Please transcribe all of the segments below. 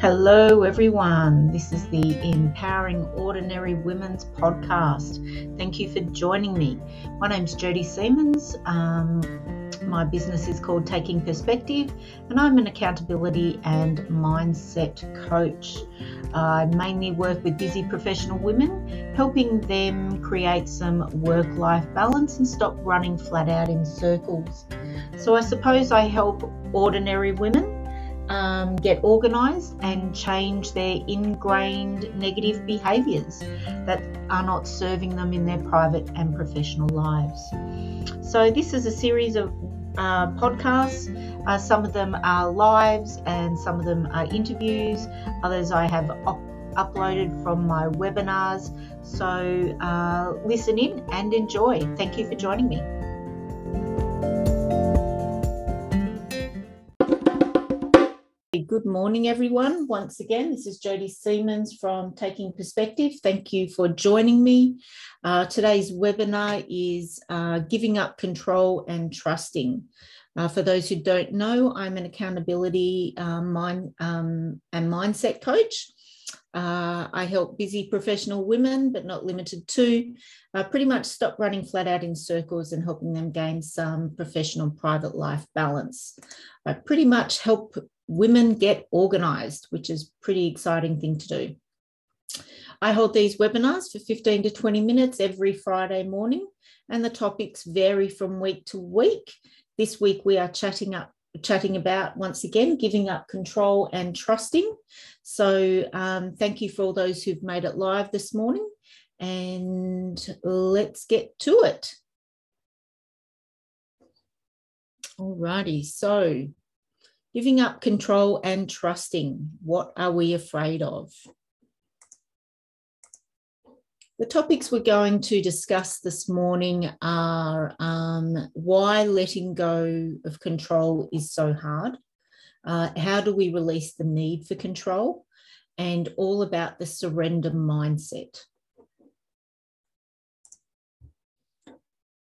Hello, everyone. This is the Empowering Ordinary Women's podcast. Thank you for joining me. My name's Jodie Seamons. Um, my business is called Taking Perspective, and I'm an accountability and mindset coach. I mainly work with busy professional women, helping them create some work life balance and stop running flat out in circles. So, I suppose I help ordinary women um, get organised and change their ingrained negative behaviours that are not serving them in their private and professional lives. So, this is a series of uh, podcasts. Uh, some of them are lives and some of them are interviews. Others I have op- uploaded from my webinars. So, uh, listen in and enjoy. Thank you for joining me. Good morning, everyone. Once again, this is Jodie Seamons from Taking Perspective. Thank you for joining me. Uh, today's webinar is uh, Giving Up Control and Trusting. Uh, for those who don't know, I'm an accountability um, mind, um, and mindset coach. Uh, I help busy professional women, but not limited to, uh, pretty much stop running flat out in circles and helping them gain some professional private life balance. I pretty much help women get organised, which is pretty exciting thing to do. I hold these webinars for 15 to 20 minutes every Friday morning, and the topics vary from week to week. This week we are chatting up chatting about once again giving up control and trusting. So um, thank you for all those who've made it live this morning, and let's get to it. Alrighty, so Giving up control and trusting. What are we afraid of? The topics we're going to discuss this morning are um, why letting go of control is so hard, uh, how do we release the need for control, and all about the surrender mindset.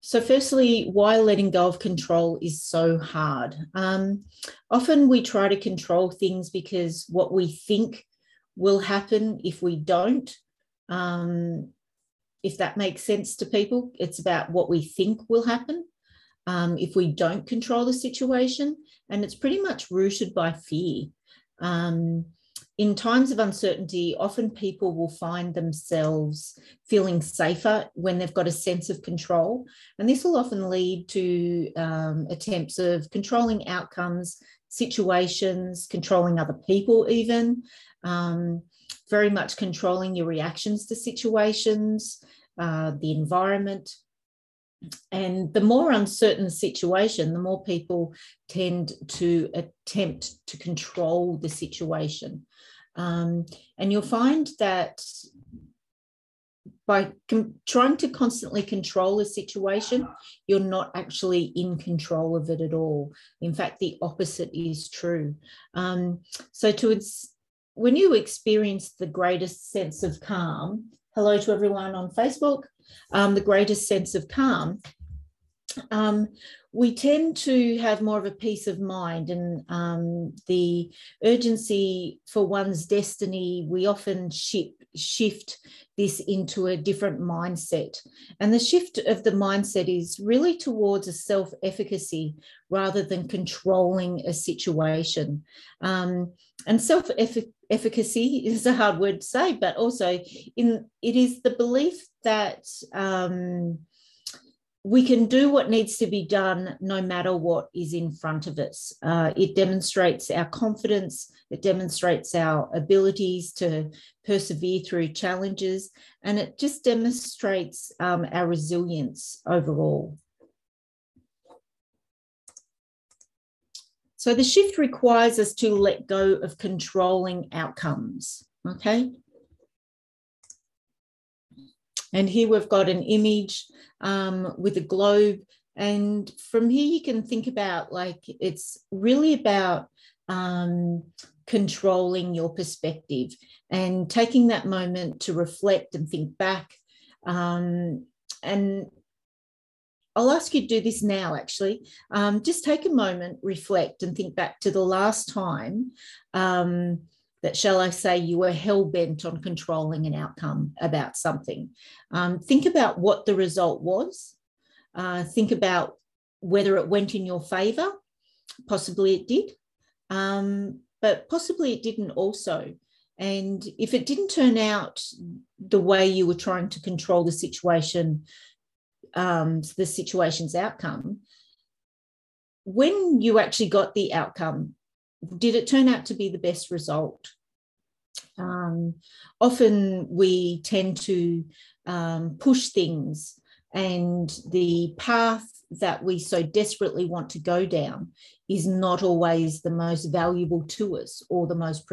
So, firstly, why letting go of control is so hard. Um, often we try to control things because what we think will happen if we don't. Um, if that makes sense to people, it's about what we think will happen um, if we don't control the situation. And it's pretty much rooted by fear. Um, in times of uncertainty, often people will find themselves feeling safer when they've got a sense of control. And this will often lead to um, attempts of controlling outcomes, situations, controlling other people, even, um, very much controlling your reactions to situations, uh, the environment. And the more uncertain the situation, the more people tend to attempt to control the situation. Um, and you'll find that by trying to constantly control a situation, you're not actually in control of it at all. In fact, the opposite is true. Um, so, to when you experience the greatest sense of calm, hello to everyone on Facebook, um, the greatest sense of calm, um, we tend to have more of a peace of mind and um, the urgency for one's destiny. We often shift, shift this into a different mindset. And the shift of the mindset is really towards a self efficacy rather than controlling a situation. Um, and self efficacy is a hard word to say, but also in it is the belief that. Um, we can do what needs to be done no matter what is in front of us. Uh, it demonstrates our confidence, it demonstrates our abilities to persevere through challenges, and it just demonstrates um, our resilience overall. So the shift requires us to let go of controlling outcomes. Okay. And here we've got an image um, with a globe. And from here, you can think about like it's really about um, controlling your perspective and taking that moment to reflect and think back. Um, and I'll ask you to do this now, actually. Um, just take a moment, reflect, and think back to the last time um, that, shall I say, you were hell bent on controlling an outcome about something. Um, think about what the result was. Uh, think about whether it went in your favor. Possibly it did, um, but possibly it didn't also. And if it didn't turn out the way you were trying to control the situation, um, the situation's outcome, when you actually got the outcome, did it turn out to be the best result? Um, often we tend to um, push things, and the path that we so desperately want to go down is not always the most valuable to us or the most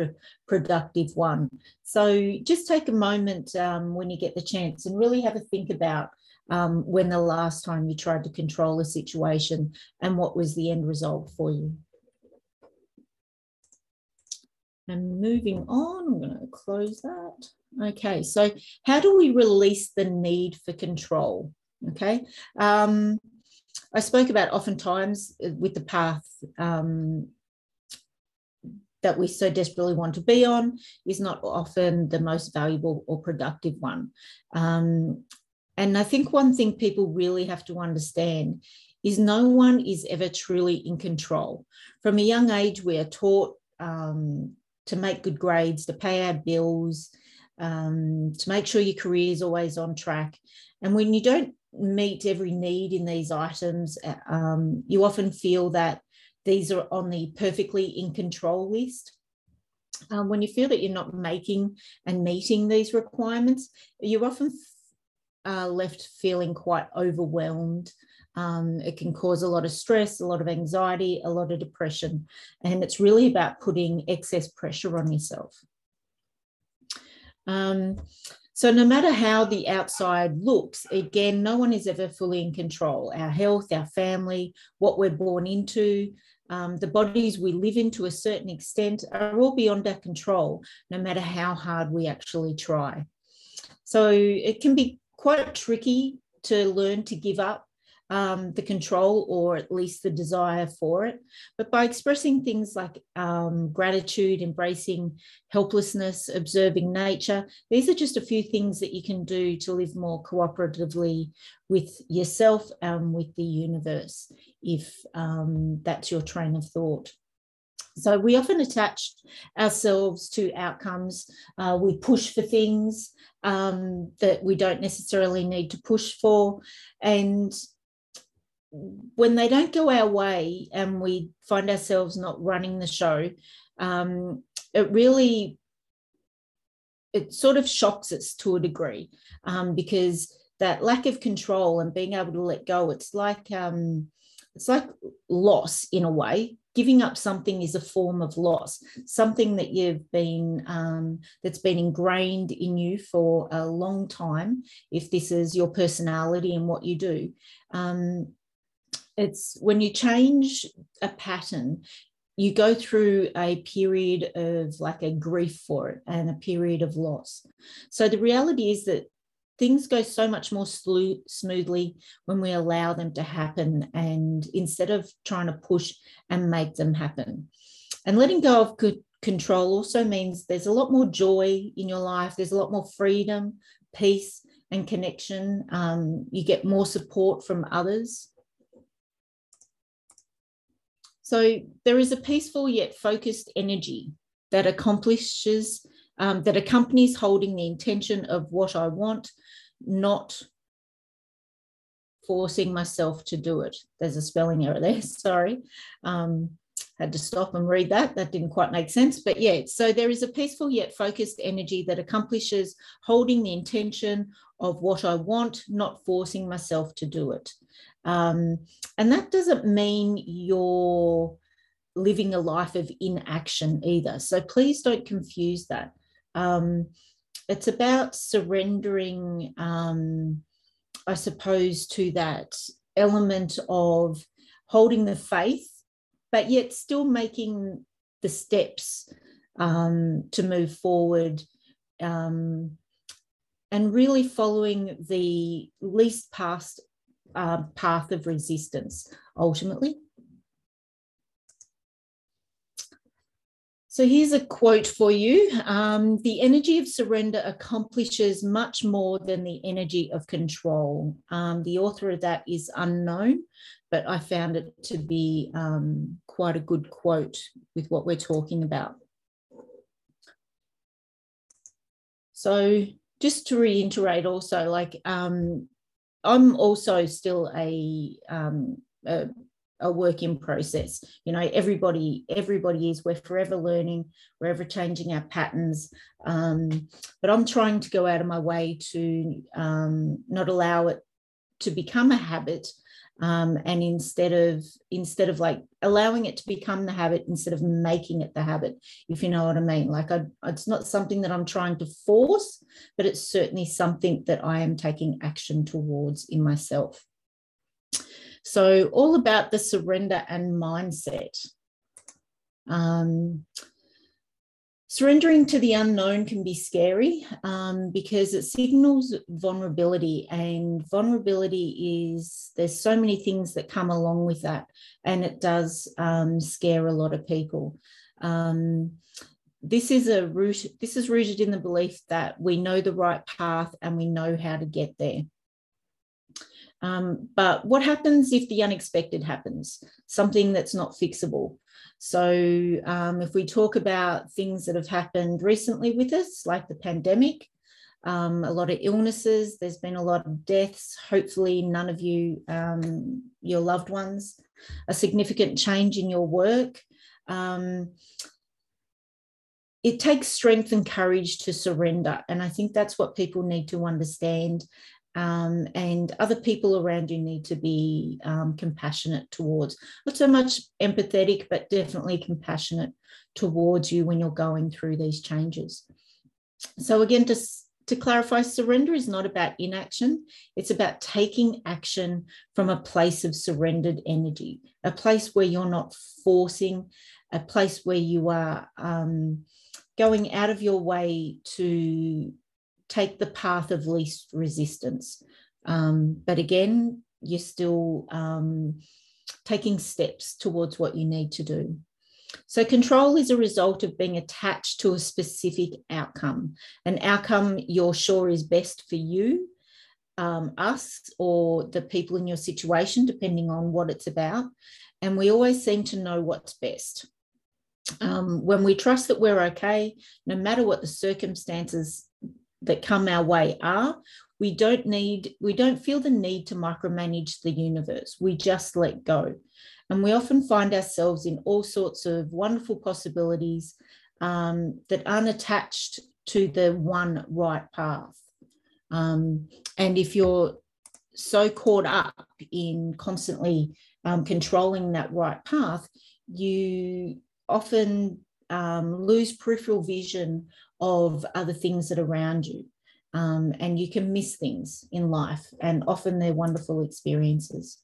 productive one. So just take a moment um, when you get the chance and really have a think about um, when the last time you tried to control a situation and what was the end result for you. And moving on, I'm going to close that. Okay, so how do we release the need for control? Okay, um, I spoke about oftentimes with the path um, that we so desperately want to be on is not often the most valuable or productive one. Um, and I think one thing people really have to understand is no one is ever truly in control. From a young age, we are taught um, to make good grades, to pay our bills, um, to make sure your career is always on track. And when you don't meet every need in these items, uh, um, you often feel that these are on the perfectly in control list. Um, when you feel that you're not making and meeting these requirements, you're often uh, left feeling quite overwhelmed. Um, it can cause a lot of stress, a lot of anxiety, a lot of depression. And it's really about putting excess pressure on yourself. Um, so, no matter how the outside looks, again, no one is ever fully in control. Our health, our family, what we're born into, um, the bodies we live in to a certain extent are all beyond our control, no matter how hard we actually try. So, it can be quite tricky to learn to give up um, the control or at least the desire for it. But by expressing things like um, gratitude, embracing helplessness, observing nature, these are just a few things that you can do to live more cooperatively with yourself and with the universe, if um, that's your train of thought. So we often attach ourselves to outcomes. Uh, we push for things um, that we don't necessarily need to push for. And when they don't go our way and we find ourselves not running the show, um, it really it sort of shocks us to a degree um, because that lack of control and being able to let go it's like um, it's like loss in a way. Giving up something is a form of loss something that you've been um, that's been ingrained in you for a long time if this is your personality and what you do. Um, it's when you change a pattern you go through a period of like a grief for it and a period of loss so the reality is that things go so much more smoothly when we allow them to happen and instead of trying to push and make them happen. And letting go of good control also means there's a lot more joy in your life, there's a lot more freedom, peace, and connection. Um, you get more support from others. So there is a peaceful yet focused energy that accomplishes um, that accompanies holding the intention of what I want, not forcing myself to do it. There's a spelling error there, sorry. Um, had to stop and read that. That didn't quite make sense. But yeah, so there is a peaceful yet focused energy that accomplishes holding the intention of what I want, not forcing myself to do it. Um, and that doesn't mean you're living a life of inaction either. So please don't confuse that. Um, it's about surrendering, um, I suppose, to that element of holding the faith, but yet still making the steps um, to move forward um, and really following the least past uh, path of resistance ultimately. So here's a quote for you um, The energy of surrender accomplishes much more than the energy of control. Um, the author of that is unknown, but I found it to be um, quite a good quote with what we're talking about. So just to reiterate also, like um, I'm also still a, um, a a work in process. You know everybody everybody is we're forever learning we're ever changing our patterns. Um, but i'm trying to go out of my way to um, not allow it to become a habit um, and instead of instead of like allowing it to become the habit instead of making it the habit if you know what i mean. Like I, it's not something that i'm trying to force but it's certainly something that i am taking action towards in myself so all about the surrender and mindset um, Surrendering to the unknown can be scary um, because it signals vulnerability, and vulnerability is there's so many things that come along with that, and it does um, scare a lot of people. Um, this is a root. This is rooted in the belief that we know the right path and we know how to get there. Um, but what happens if the unexpected happens? Something that's not fixable. So, um, if we talk about things that have happened recently with us, like the pandemic, um, a lot of illnesses, there's been a lot of deaths, hopefully, none of you, um, your loved ones, a significant change in your work. Um, it takes strength and courage to surrender. And I think that's what people need to understand um, and other people around you need to be um, compassionate towards, not so much empathetic, but definitely compassionate towards you when you're going through these changes. So, again, just to clarify, surrender is not about inaction, it's about taking action from a place of surrendered energy, a place where you're not forcing, a place where you are um, going out of your way to take the path of least resistance. Um, but again, you're still um, taking steps towards what you need to do. So, control is a result of being attached to a specific outcome, an outcome you're sure is best for you, um, us, or the people in your situation, depending on what it's about. And we always seem to know what's best. Um, when we trust that we're okay, no matter what the circumstances that come our way are we don't need we don't feel the need to micromanage the universe. We just let go. And we often find ourselves in all sorts of wonderful possibilities um, that aren't attached to the one right path. Um, and if you're so caught up in constantly um, controlling that right path you often um, lose peripheral vision of other things that are around you. Um, and you can miss things in life, and often they're wonderful experiences.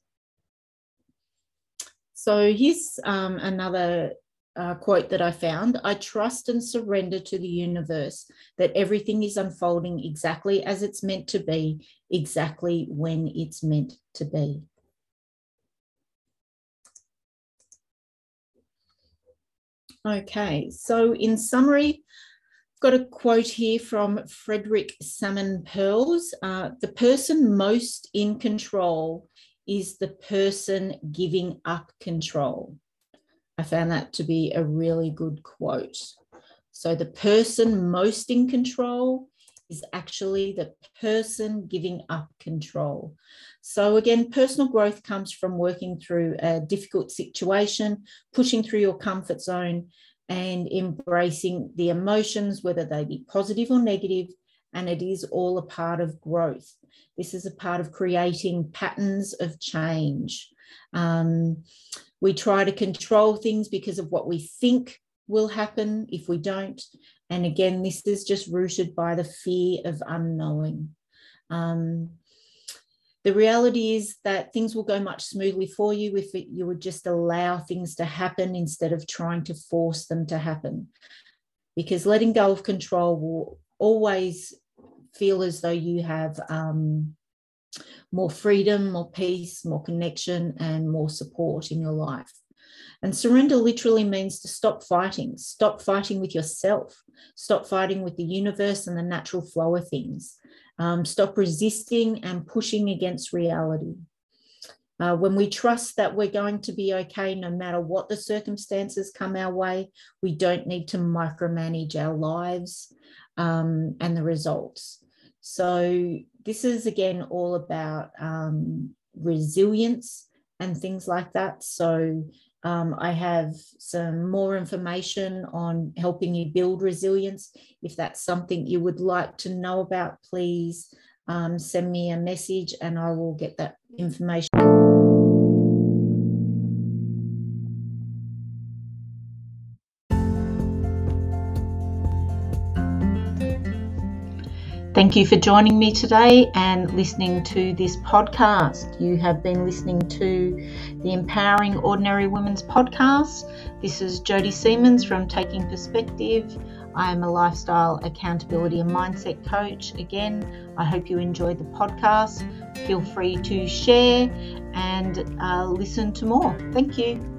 So here's um, another uh, quote that I found I trust and surrender to the universe that everything is unfolding exactly as it's meant to be, exactly when it's meant to be. Okay, so in summary, got a quote here from Frederick Salmon Perls. Uh, the person most in control is the person giving up control. I found that to be a really good quote. So, the person most in control is actually the person giving up control. So, again, personal growth comes from working through a difficult situation, pushing through your comfort zone, and embracing the emotions, whether they be positive or negative. and it is all a part of growth. This is a part of creating patterns of change. Um, we try to control things because of what we think will happen if we don't. And again, this is just rooted by the fear of unknowing. Um, the reality is that things will go much smoothly for you if it, you would just allow things to happen instead of trying to force them to happen. Because letting go of control will always feel as though you have um, more freedom, more peace, more connection, and more support in your life. And surrender literally means to stop fighting, stop fighting with yourself, stop fighting with the universe and the natural flow of things, um, stop resisting and pushing against reality. Uh, when we trust that we're going to be okay no matter what the circumstances come our way, we don't need to micromanage our lives um, and the results. So, this is again all about um, resilience and things like that. So, um, I have some more information on helping you build resilience. If that's something you would like to know about, please um, send me a message and I will get that information. Thank you for joining me today and listening to this podcast. You have been listening to the Empowering Ordinary Women's podcast. This is Jodie Seamons from Taking Perspective. I am a lifestyle accountability and mindset coach. Again, I hope you enjoyed the podcast. Feel free to share and uh, listen to more. Thank you.